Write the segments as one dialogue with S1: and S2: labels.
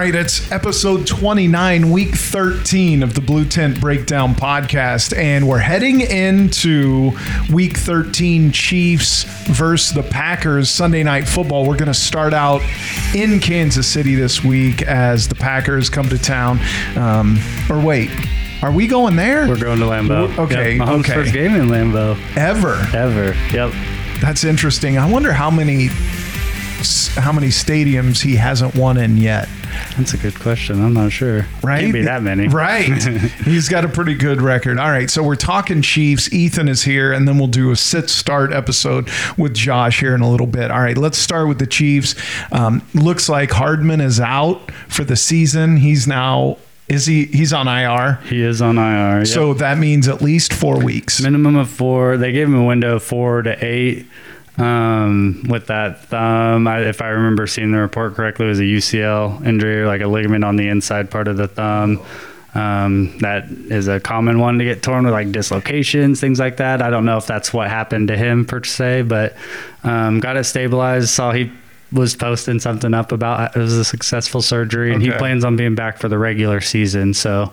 S1: right, it's episode 29, week 13 of the Blue Tent Breakdown podcast. And we're heading into week 13 Chiefs versus the Packers Sunday night football. We're going to start out in Kansas City this week as the Packers come to town. Um, or wait, are we going there?
S2: We're going to Lambeau.
S1: Okay,
S2: Yep, Mahomes'
S1: okay.
S2: first game in Lambeau
S1: Ever.
S2: ever. Yep.
S1: That's interesting. I wonder how many how many stadiums he hasn't won in yet.
S2: That's a good question. I'm not sure.
S1: right?
S2: Can't be that many.
S1: Right. He's got a pretty good record. All right. So we're talking Chiefs. Ethan is here, and then we'll do a sit start episode with Josh here in a little bit. All right. Let's start with the Chiefs. Um, looks like Hardman is out for the season. He's now. Is he? He's on IR.
S2: He is on IR. Yep.
S1: So that means at least four weeks.
S2: minimum of four. They gave him a window of four to eight. Um, with that thumb, I, if I remember seeing the report correctly, it was a UCL injury, like a ligament on the inside part of the thumb. Um, that is a common one to get torn with like dislocations, things like that. I don't know if that's what happened to him per se, but um, got it stabilized. Saw he was posting something up about it was a successful surgery, and he plans on being back for the regular season. So,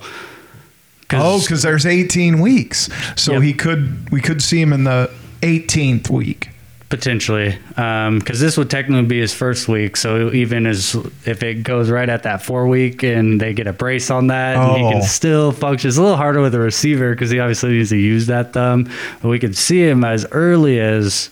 S1: Oh, because there's 18 weeks, so
S2: Yep.
S1: he could. We could see him in the 18th week.
S2: Potentially, um, because this would technically be his first week. So even as if it goes right at that four week and they get a brace on that, and he
S1: Oh.
S2: can still function. It's a little harder with a receiver because he obviously needs to use that thumb. But we could see him as early as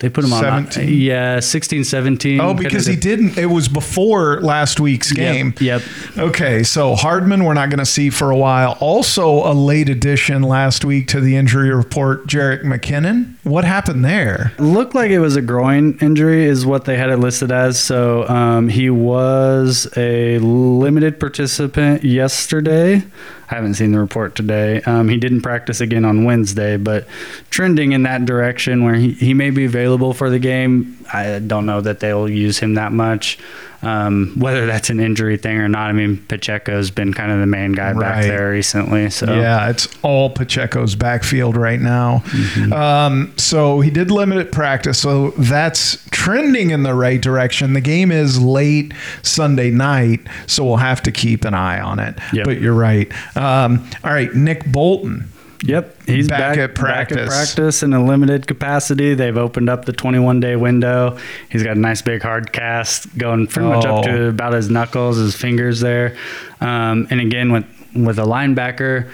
S2: they put him on.
S1: 17?
S2: Yeah, 16, 17.
S1: Oh, because he didn't. It was before last week's game.
S2: Yep.
S1: Okay, so Hardman, we're not going to see for a while. Also, a late addition last week to the injury report, Jerick McKinnon. What happened there?
S2: Looked like it was a groin injury, is what they had it listed as. So um, he was a limited participant yesterday. I haven't seen the report today. Um, he didn't practice again on Wednesday, but trending in that direction where he, he may be available for the game. I don't know that they'll use him that much. Um, whether that's an injury thing or not, I mean, Pacheco's been kind of the main guy
S1: Right.
S2: back there recently. So
S1: Yeah, it's all Pacheco's backfield right now. Um, so he did limited practice, so that's trending in the right direction. The game is late Sunday night, so we'll have to keep an eye on it.
S2: Yep.
S1: But you're right. Um, all right, Nick Bolton.
S2: Yep, he's
S1: Back
S2: back,
S1: at practice.
S2: Back at practice in a limited capacity. They've opened up the 21 day window. He's got a nice big hard cast going pretty much up
S1: Oh.
S2: to about his knuckles, his fingers there. Um, and again, with with a linebacker,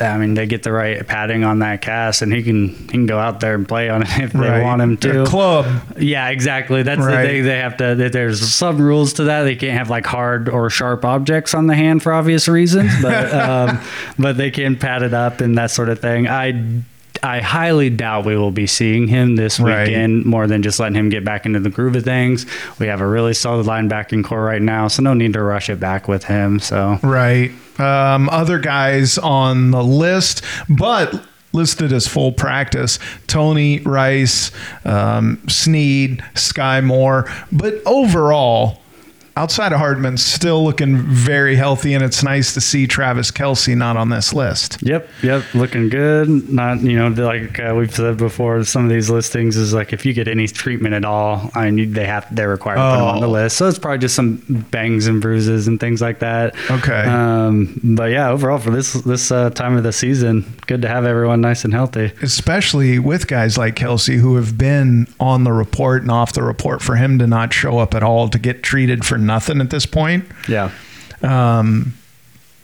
S2: I mean, they get the right padding on that cast, and he can he can go out there and play on it if they
S1: Right.
S2: want him to.
S1: club.
S2: Yeah, exactly. That's
S1: Right.
S2: the thing. They have to. There's some rules to that. They can't have like hard or sharp objects on the hand for obvious reasons, but um, but they can pad it up and that sort of thing. I I highly doubt we will be seeing him this
S1: Right.
S2: weekend more than just letting him get back into the groove of things. We have a really solid linebacking corps right now, so no need to rush it back with him. So
S1: Right. Um, other guys on the list, but listed as full practice Tony Rice, um, Sneed, Skyy Moore. But overall, outside of Hardman, still looking very healthy, and it's nice to see Travis Kelce not on this list.
S2: Yep, yep, looking good. Not you know like uh, we've said before, some of these listings is like if you get any treatment at all, I mean they have they're required to put them on the
S1: Oh.
S2: list. So it's probably just some bangs and bruises and things like that.
S1: Okay.
S2: Um, but yeah, overall for this this uh, time of the season, good to have everyone nice and healthy.
S1: Especially with guys like Kelce who have been on the report and off the report, for him to not show up at all to get treated for nothing at this point.
S2: Yeah.
S1: Um,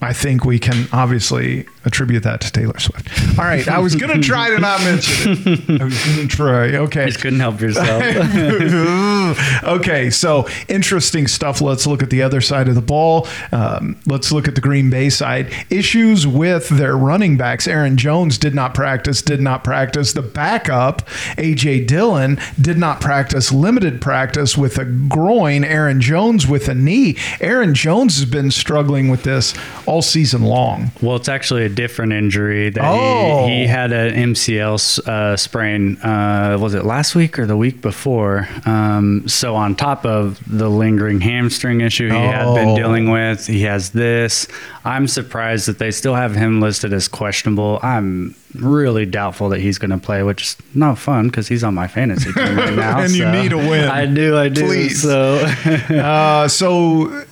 S1: I think we can obviously attribute that to Taylor Swift. All right, I was gonna try to not mention it. I was gonna try. Okay.
S2: Just couldn't help yourself.
S1: okay, so interesting stuff. Let's look at the other side of the ball. Um, let's look at the Green Bay side. Issues with their running backs. Aaron Jones did not practice, did not practice. The backup, A.J. Dillon, did not practice, limited practice with a groin. Aaron Jones with a knee. Aaron Jones has been struggling with this all season long.
S2: Well, it's actually a different injury that
S1: Oh.
S2: he, he had an MCL uh, sprain. Uh, was it last week or the week before? Um, so on top of the lingering hamstring issue he had been
S1: Oh.
S2: dealing with, he has this. I'm surprised that they still have him listed as questionable. I'm really doubtful that he's going to play, which is not fun because he's on my fantasy team right now.
S1: And you need a win.
S2: I do. I do.
S1: Please.
S2: So
S1: Uh, so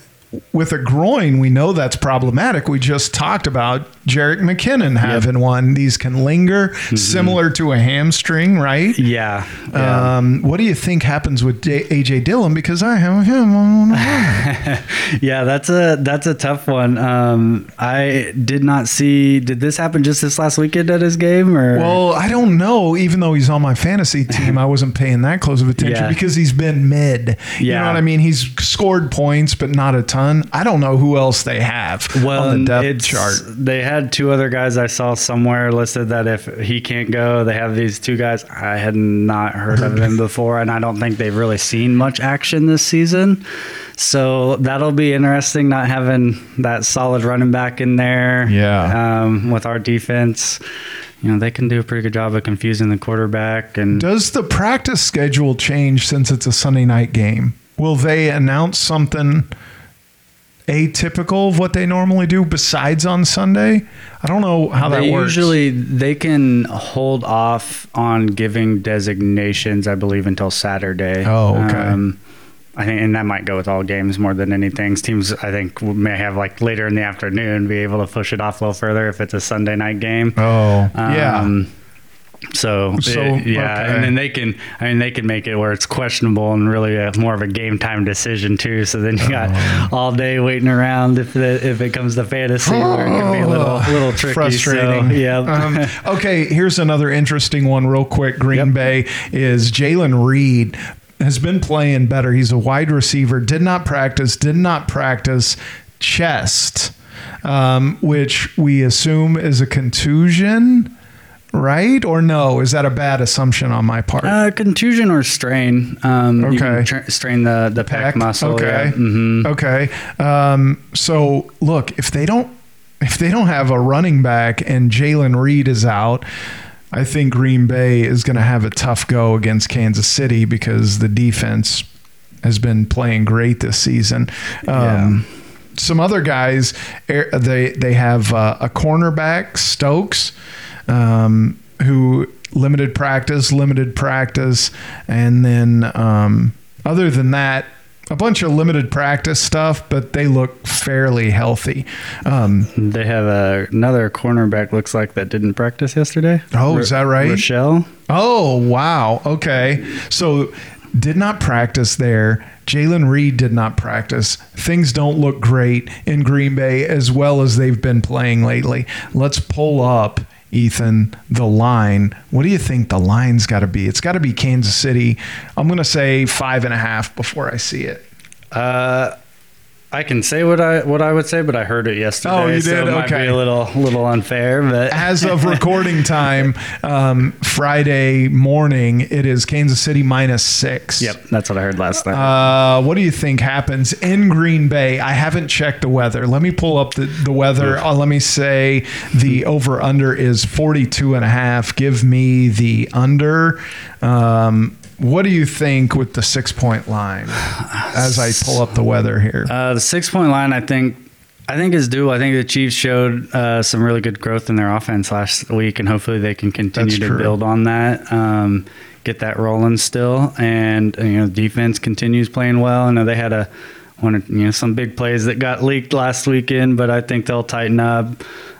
S1: with a groin, we know that's problematic. We just talked about Jerick McKinnon having one. These can linger,
S2: Mm-hmm.
S1: similar to a hamstring, right?
S2: Yeah. yeah.
S1: Um, what do you think happens with J- AJ Dillon? Because I have him on
S2: yeah, that's a that's a tough one. Um, I did not see. Did this happen just this last weekend at his game, or
S1: Well, I don't know. Even though he's on my fantasy team, I wasn't paying that close of attention
S2: Yeah.
S1: because he's been mid. You know
S2: Yeah.
S1: what I mean? He's scored points, but not a ton. I don't know who else they have
S2: well,
S1: on the depth chart.
S2: They had two other guys I saw somewhere listed that if he can't go, they have these two guys. I had not heard of them before, and I don't think they've really seen much action this season. So that'll be interesting not having that solid running back in there.
S1: Yeah.
S2: Um, with our defense, you know they can do a pretty good job of confusing the quarterback and.
S1: Does the practice schedule change since it's a Sunday night game? Will they announce something atypical of what they normally do besides on Sunday? I don't know how that works.
S2: usually they can hold off on giving designations, I believe, until Saturday.
S1: Oh, okay.
S2: Um, I think, and that might go with all games more than anything. Teams, I think, may have like later in the afternoon be able to push it off a little further if it's a Sunday night game.
S1: oh, yeah.
S2: So,
S1: So,
S2: it- yeah,
S1: okay.
S2: and then they can, I mean, they can make it where it's questionable and really a, more of a game time decision too. So then you got
S1: Oh.
S2: all day waiting around if the, if it comes to fantasy, where it can be a little little tricky.
S1: Frustrating.
S2: So, yeah.
S1: Um, okay, here's another interesting one, real quick. Green
S2: Yep.
S1: Bay is Jayden Reed has been playing better. He's a wide receiver. Did not practice. Did not practice chest, um, which we assume is a contusion, right? Or no? Is that a bad assumption on my part?
S2: Uh, contusion or strain. Um,
S1: Okay.
S2: tra- strain the the pec, muscle.
S1: Okay.
S2: Yeah. hmm
S1: Okay. Um, so look, if they don't, if they don't have a running back and Jayden Reed is out, I think Green Bay is going to have a tough go against Kansas City because the defense has been playing great this season. Um, Some other guys, er, they they have uh, a cornerback, Stokes, um, who limited practice, limited practice, and then um, other than that, a bunch of limited practice stuff, but they look fairly healthy. Um,
S2: They have a, another cornerback. Looks like that didn't practice yesterday.
S1: Oh, is that right?
S2: Rochelle.
S1: Oh, wow. Okay. So did not practice there. Jayden Reed did not practice. Things don't look great in Green Bay as well as they've been playing lately. Let's pull up, Ethan, the line. What do you think the line's got to be? It's got to be Kansas City. I'm going to say five and a half before I see it.
S2: Uh, I can say what I what I would say, but I heard it yesterday.
S1: Oh, you
S2: So
S1: did?
S2: it might
S1: Okay.
S2: be a little little unfair, but
S1: As of recording time, um, Friday morning, it is Kansas City minus six.
S2: yep, that's what I heard last night.
S1: Uh, what do you think happens in Green Bay? I haven't checked the weather. Let me pull up the, the weather. Uh, let me say the over under is 42 and a half. Give me the under. Um, what do you think with the six point line as I pull up the weather here?
S2: Uh, the six point line, I think, I think is due. I think the Chiefs showed uh, some really good growth in their offense last week, and hopefully they can continue
S1: That's
S2: to
S1: true.
S2: build on that. Um, get that rolling still, and you know, defense continues playing well. I know they had a one, of- you know, some big plays that got leaked last weekend, but I think they'll tighten up.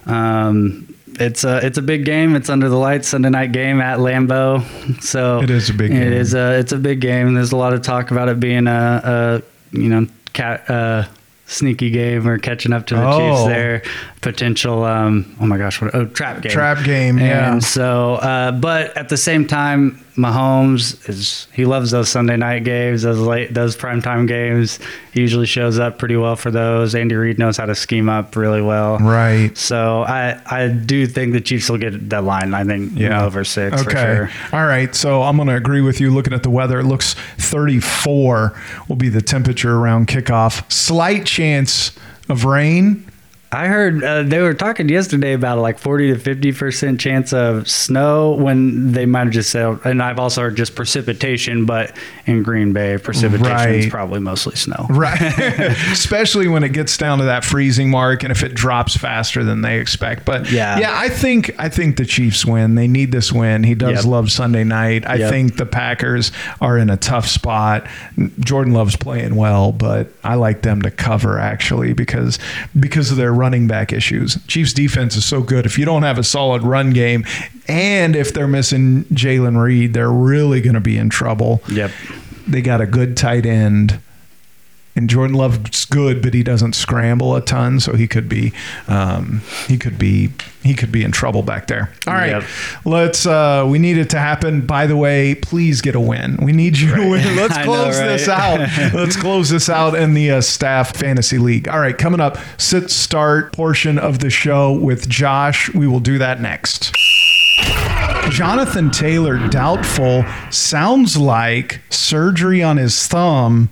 S2: Um, it's a it's a big game. It's under the lights Sunday night game at Lambeau. So
S1: It is a big game.
S2: is a it's a big game. There's a lot of talk about it being a, a you know cat uh, sneaky game or catching up to the
S1: Oh.
S2: Chiefs there. Potential um oh my gosh what oh trap game
S1: Trap game, yeah.
S2: and so uh, but at the same time Mahomes is he loves those Sunday night games those late those primetime games he usually shows up pretty well for those Andy Reid knows how to scheme up really well
S1: Right.
S2: so I I do think the Chiefs will get that line I think
S1: Yeah.
S2: over six
S1: Okay.
S2: for sure.
S1: All right. So I'm going to agree with you. Looking at the weather, it looks 34 will be the temperature around kickoff. Slight chance of rain.
S2: I heard uh, they were talking yesterday about like 40 to 50 percent chance of snow when they might have just said, and I've also heard just precipitation, but in Green Bay, precipitation is probably mostly snow.
S1: Right. Especially when it gets down to that freezing mark and if it drops faster than they expect. But
S2: Yeah.
S1: yeah, I think I think the Chiefs win. They need this win. He does
S2: Yep.
S1: love Sunday night. I
S2: Yep.
S1: think the Packers are in a tough spot. Jordan Love's playing well, but I like them to cover actually because because of their running back issues. Chiefs defense is so good. If you don't have a solid run game and if they're missing Jayden Reed, they're really going to be in trouble
S2: Yep.
S1: they got a good tight end. And Jordan Love's good, but he doesn't scramble a ton, so he could be, um, he could be, he could be in trouble back there. All right,
S2: Yep.
S1: let's. Uh, we need it to happen. By the way, please get a win. We need you to win. Let's
S2: I know,
S1: close this out. Let's close this out in the uh, staff fantasy league. All right, coming up, sit start portion of the show with Josh. We will do that next. Jonathan Taylor doubtful sounds like surgery on his thumb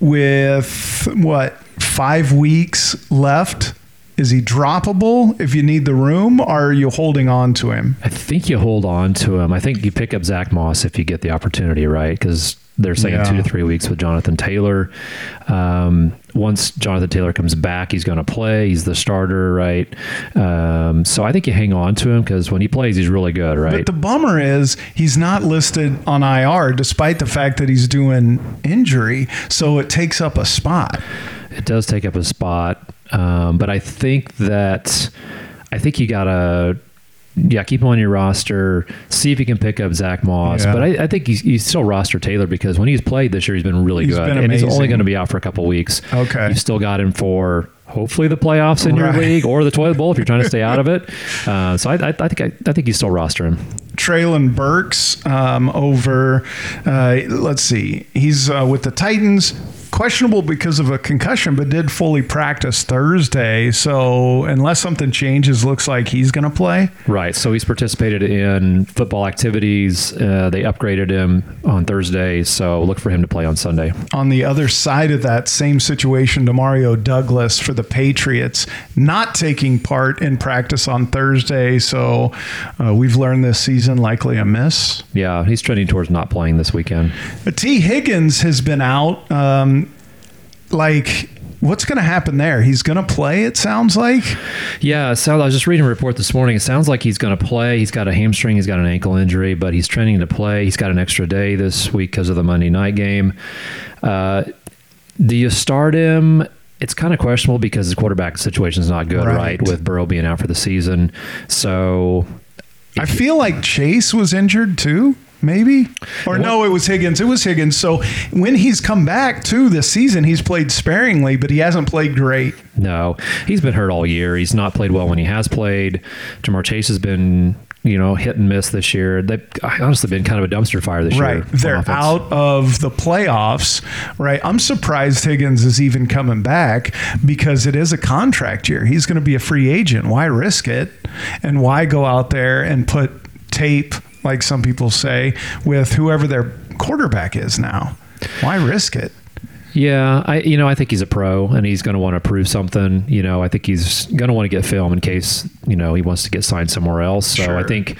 S1: with what five weeks left. Is he droppable if you need the room, or are you holding on to him?
S3: I think you hold on to him. I think you pick up Zach Moss if you get the opportunity, right? Because they're saying
S1: Yeah.
S3: two to three weeks with Jonathan Taylor. Um, once Jonathan Taylor comes back, he's going to play. He's the starter, right? Um, so I think you hang on to him because when he plays, he's really good, right?
S1: But the bummer is he's not listed on IR, despite the fact that he's doing injury. So it takes up a spot.
S3: It does take up a spot, um, but I think that I think you gotta yeah keep him on your roster. See if you can pick up Zach Moss,
S1: Yeah.
S3: but I, I think he's, he's still roster Taylor because when he's played this year, he's been really
S1: He's
S3: good,
S1: been
S3: and he's only going to be out for a couple weeks.
S1: Okay.
S3: you've still got him for. Hopefully the playoffs in your league or the toilet bowl if you're trying to stay out of it. Uh, so I, I, I think I, I think you still roster him.
S1: Treylon Burks um, over, uh, let's see, he's uh, with the Titans. Questionable because of a concussion, but did fully practice Thursday. So unless something changes, looks like he's going to play.
S3: Right. So he's participated in football activities. Uh, they upgraded him on Thursday, so look for him to play on Sunday.
S1: On the other side of that same situation, Demario Douglas for the Patriots not taking part in practice on Thursday. So uh, we've learned this season likely a miss.
S3: Yeah, he's trending towards not playing this weekend.
S1: Tee Higgins has been out. Um, like, what's going to happen there? He's going to play, it sounds like.
S3: Yeah, so I was just reading a report this morning. It sounds like he's going to play. He's got a hamstring, he's got an ankle injury, but he's trending to play. He's got an extra day this week because of the Monday night game. Uh, do you start him? It's kind of questionable because his quarterback situation is not good,
S1: Right.
S3: right. With Burrow being out for the season. So
S1: I feel like Chase was injured too, maybe. Or no, it was Higgins. It was Higgins. So when he's come back to this season, he's played sparingly, but he hasn't played great.
S3: No, he's been hurt all year. He's not played well when he has played. Ja'Marr Chase has been, you know, hit and miss this year. They've honestly been kind of a dumpster fire this year.
S1: Right.
S3: on
S1: They're
S3: offense.
S1: out of the playoffs. Right. I'm surprised Higgins is even coming back because it is a contract year. He's going to be a free agent. Why risk it? And why go out there and put tape, like some people say, with whoever their quarterback is now? Why risk it?
S3: Yeah, I you know I think he's a pro and he's going to want to prove something. You know, I think he's going to want to get film in case you know he wants to get signed somewhere else. So
S1: Sure.
S3: I think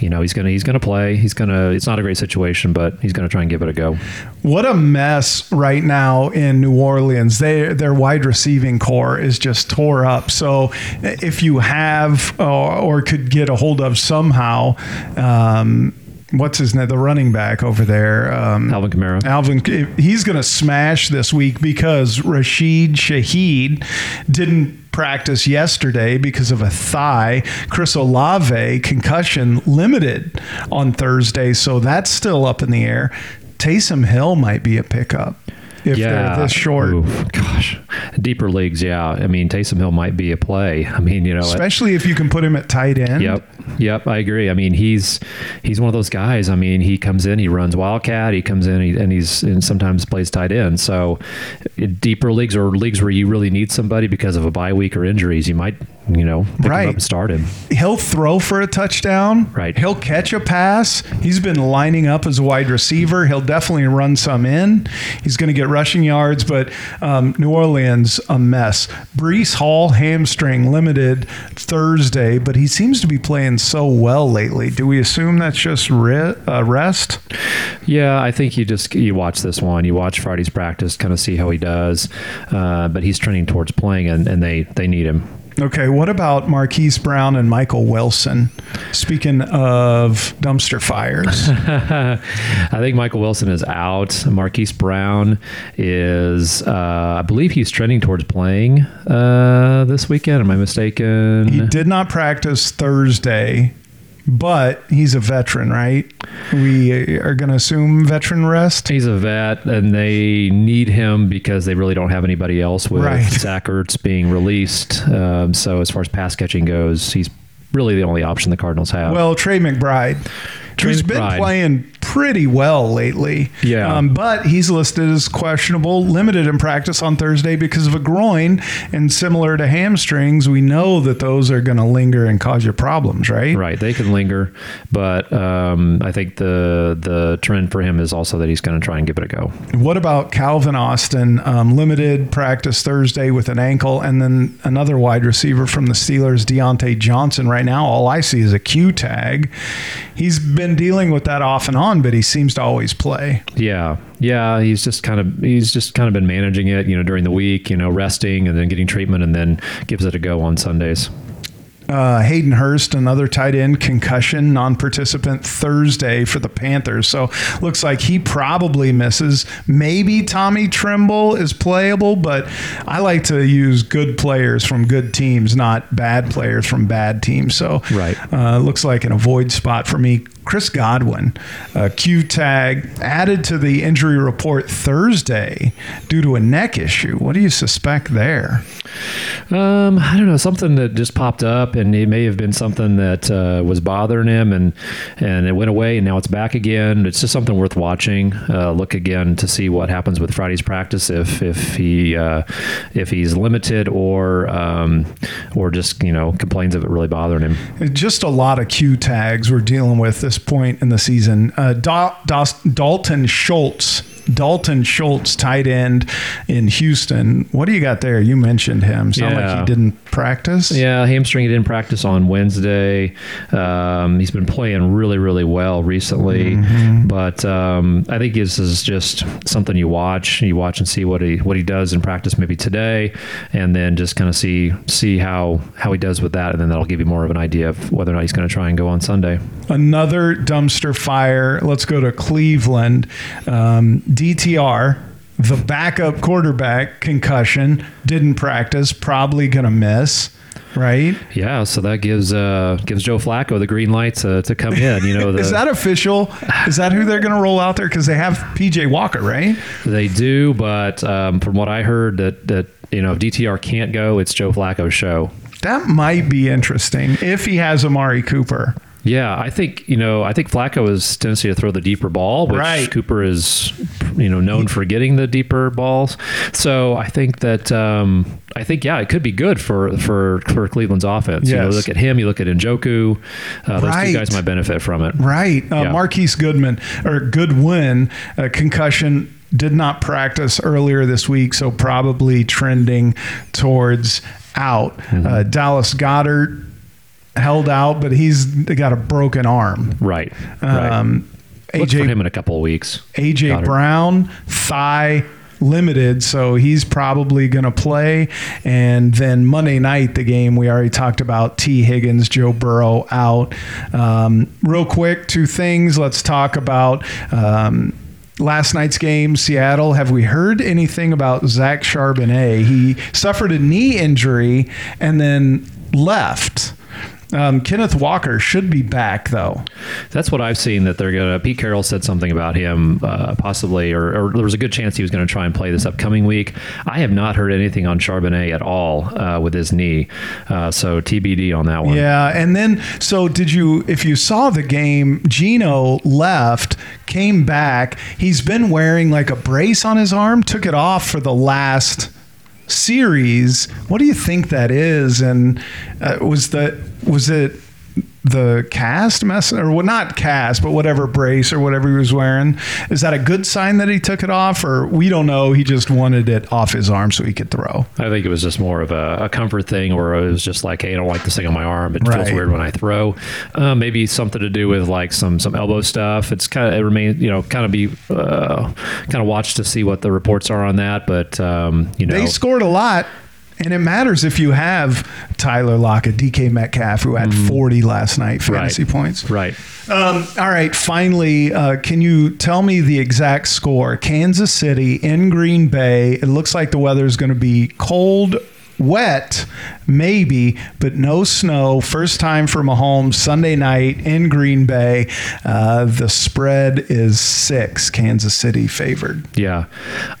S3: you know he's gonna he's gonna play. He's gonna. It's not a great situation, but he's going to try and give it a go.
S1: What a mess right now in New Orleans. They, their wide receiving corps is just tore up. So if you have or, or could get a hold of somehow, um, what's his name? The running back over there. Um,
S3: Alvin Kamara.
S1: Alvin, he's going to smash this week because Rashid Shaheed didn't practice yesterday because of a thigh. Chris Olave concussion limited on Thursday, so that's still up in the air. Taysom Hill might be a pickup if they're this short.
S3: Gosh, deeper leagues. Yeah, I mean Taysom Hill might be a play. I mean, you know,
S1: Especially if you can put him at tight end.
S3: Yep. Yep. I agree. I mean, he's he's one of those guys. I mean, he comes in, he runs wildcat, he comes in, he, and he's and sometimes plays tight end. So, deeper leagues or leagues where you really need somebody because of a bye week or injuries, you might you know, pick
S1: Right.
S3: him up and start him.
S1: He'll throw for a touchdown.
S3: Right.
S1: He'll catch a pass. He's been lining up as a wide receiver. He'll definitely run some in. He's going to get rushing yards, but um, New Orleans, a mess. Breece Hall, hamstring, limited Thursday, but he seems to be playing so well lately. Do we assume that's just re- uh, rest?
S3: Yeah, I think you just you watch this one. You watch Friday's practice, kind of see how he does. Uh, but he's trending towards playing, and, and they they need him.
S1: Okay, what about Marquise Brown and Michael Wilson? Speaking of dumpster fires,
S3: I think Michael Wilson is out. Marquise Brown is, uh, I believe he's trending towards playing uh, this weekend. Am I mistaken?
S1: he did not practice Thursday, but he's a veteran, right? We are going to assume veteran rest.
S3: He's a vet, and they need him because they really don't have anybody else with
S1: Right.
S3: Zach Ertz being released. Um, so as far as pass catching goes, he's really the only option the Cardinals have.
S1: Well, Trey McBride,
S3: Trey
S1: who's been playing pretty well lately.
S3: Yeah.
S1: Um, but he's listed as questionable, limited in practice on Thursday because of a groin. And similar to hamstrings, we know that those are going to linger and cause you problems, right?
S3: Right, they can linger, but um, I think the the trend for him is also that he's going to try and give it a go.
S1: What about Calvin Austin? Um, limited practice Thursday with an ankle, and then another wide receiver from the Steelers, Diontae Johnson. Right now, all I see is a Q tag. He's been dealing with that off and on, but he seems to always play.
S3: Yeah, yeah, he's just kind of he's just kind of been managing it, you know, during the week, you know, resting and then getting treatment, and then gives it a go on Sundays.
S1: Uh, Hayden Hurst, another tight end, concussion, non-participant Thursday for the Panthers. So looks like he probably misses. Maybe Tommy Tremble is playable, but I like to use good players from good teams, not bad players from bad teams. So
S3: Right.
S1: uh, looks like an avoid spot for me. Chris Godwin, uh, Q tag, added to the injury report Thursday due to a neck issue. What do you suspect there?
S3: Um, I don't know, something that just popped up, and it may have been something that uh, was bothering him, and and it went away, and now it's back again. It's just something worth watching. Uh, look again to see what happens with Friday's practice, if if he uh, if he's limited or um, or just you know complains of it really bothering him.
S1: Just a lot of Q tags we're dealing with this point in the season. Uh, Dal- Dos- Dalton Schultz, Dalton Schultz, tight end in Houston. What do you got there? You mentioned him. Sound like he didn't practice.
S3: Yeah, hamstring. He didn't practice on Wednesday. Um, he's been playing really, really well recently, but um, I think this is just something you watch. You watch and see what he what he does in practice, maybe today, and then just kind of see see how how he does with that, and then that'll give you more of an idea of whether or not he's going to try and go on Sunday.
S1: Another dumpster fire. Let's go to Cleveland. Um, DTR. The backup quarterback concussion didn't practice, probably gonna miss, right?
S3: Yeah, so that gives uh, gives Joe Flacco the green light to, to come in. You know, the,
S1: Is that official? Is that who they're gonna roll out there? Because they have PJ Walker, right?
S3: They do, but um, from what I heard, that that you know, if DTR can't go, it's Joe Flacco's show.
S1: That might be interesting if he has Amari Cooper.
S3: Yeah, I think you know, I think Flacco has tendency to throw the deeper ball, which
S1: Right.
S3: Cooper is you know known for getting the deeper balls. So I think that um, I think yeah, it could be good for for for Cleveland's offense. You know, look at him, you look at Njoku. Uh, those
S1: Right.
S3: two guys might benefit from it.
S1: Right. Uh,
S3: Yeah.
S1: Marquise Goodman or Goodwin, uh, concussion, did not practice earlier this week, so probably trending towards out.
S3: Mm-hmm.
S1: Uh, Dallas Goedert held out, but he's got a broken arm.
S3: Right. right.
S1: Um,
S3: for
S1: AJ
S3: him in a couple of weeks.
S1: AJ
S3: Goddard.
S1: Brown thigh limited, so he's probably going to play. And then Monday night, the game we already talked about: Tee Higgins, Joe Burrow out. Um, real quick, two things. Let's talk about. Um, Last night's game, Seattle. Have we heard anything about Zach Charbonnet? He suffered a knee injury and then left. Um, Kenneth Walker should be back though.
S3: That's what I've seen that they're gonna. Pete Carroll said something about him, uh, possibly, or, or there was a good chance he was going to try and play this upcoming week. I have not heard anything on Charbonnet at all uh, with his knee, uh, so TBD on that one.
S1: Yeah, and then so did you? If you saw the game, Geno left, came back. He's been wearing like a brace on his arm. Took it off for the last series. What do you think that is? And uh, was that was it the cast mess or well, not cast, but whatever brace or whatever he was wearing? Is that a good sign that he took it off, or we don't know? He just wanted it off his arm so he could throw.
S3: I think it was just more of a, a comfort thing, or it was just like, hey, I don't like this thing on my arm. It
S1: Right.
S3: feels weird when I throw. Uh, maybe something to do with like some some elbow stuff. It's kind of it remains, you know, kind of be uh, kind of watch to see what the reports are on that. But um, you know,
S1: They scored a lot. And it matters if you have Tyler Lockett, DK Metcalf, who had 40 last night, fantasy
S3: Right.
S1: points.
S3: right.
S1: Um, all right. Finally, uh, can you tell me the exact score? Kansas City in Green Bay. It looks like the weather is going to be cold, wet, maybe, but no snow. First time for Mahomes Sunday night in Green Bay. Uh, the spread is six. Kansas City favored.
S3: Yeah,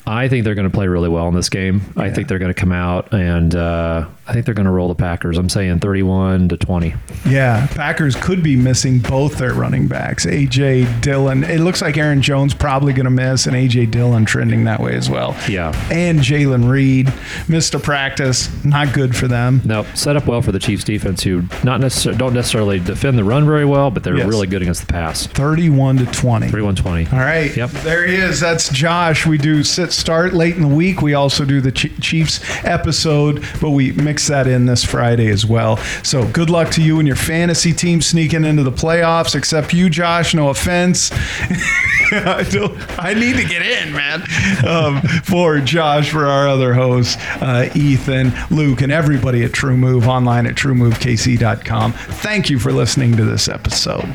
S3: I think they're going to play really well in this game. I think they're going to come out and uh, I think they're going to roll the Packers. I'm saying 31 to 20.
S1: Yeah, Packers could be missing both their running backs, AJ Dillon. It looks like Aaron Jones probably going to miss, and AJ Dillon trending that way as well.
S3: Yeah.
S1: and Jayden Reed missed a practice. Not good for them.
S3: Now, set up well for the Chiefs defense, who not necessarily don't necessarily defend the run very well, but they're
S1: Yes.
S3: really good against the pass.
S1: Thirty-one to twenty.
S3: 31 20.
S1: All right.
S3: Yep.
S1: There he is. That's Josh. We do sit start late in the week. We also do the Ch- Chiefs episode, but we mix that in this Friday as well. So good luck to you and your fantasy team sneaking into the playoffs, except you, Josh. No offense. I, I need to get in, man. Um, for Josh, for our other hosts, uh, Ethan, Luke, and everybody at True Move online at truemovekc.com. Thank you for listening to this episode.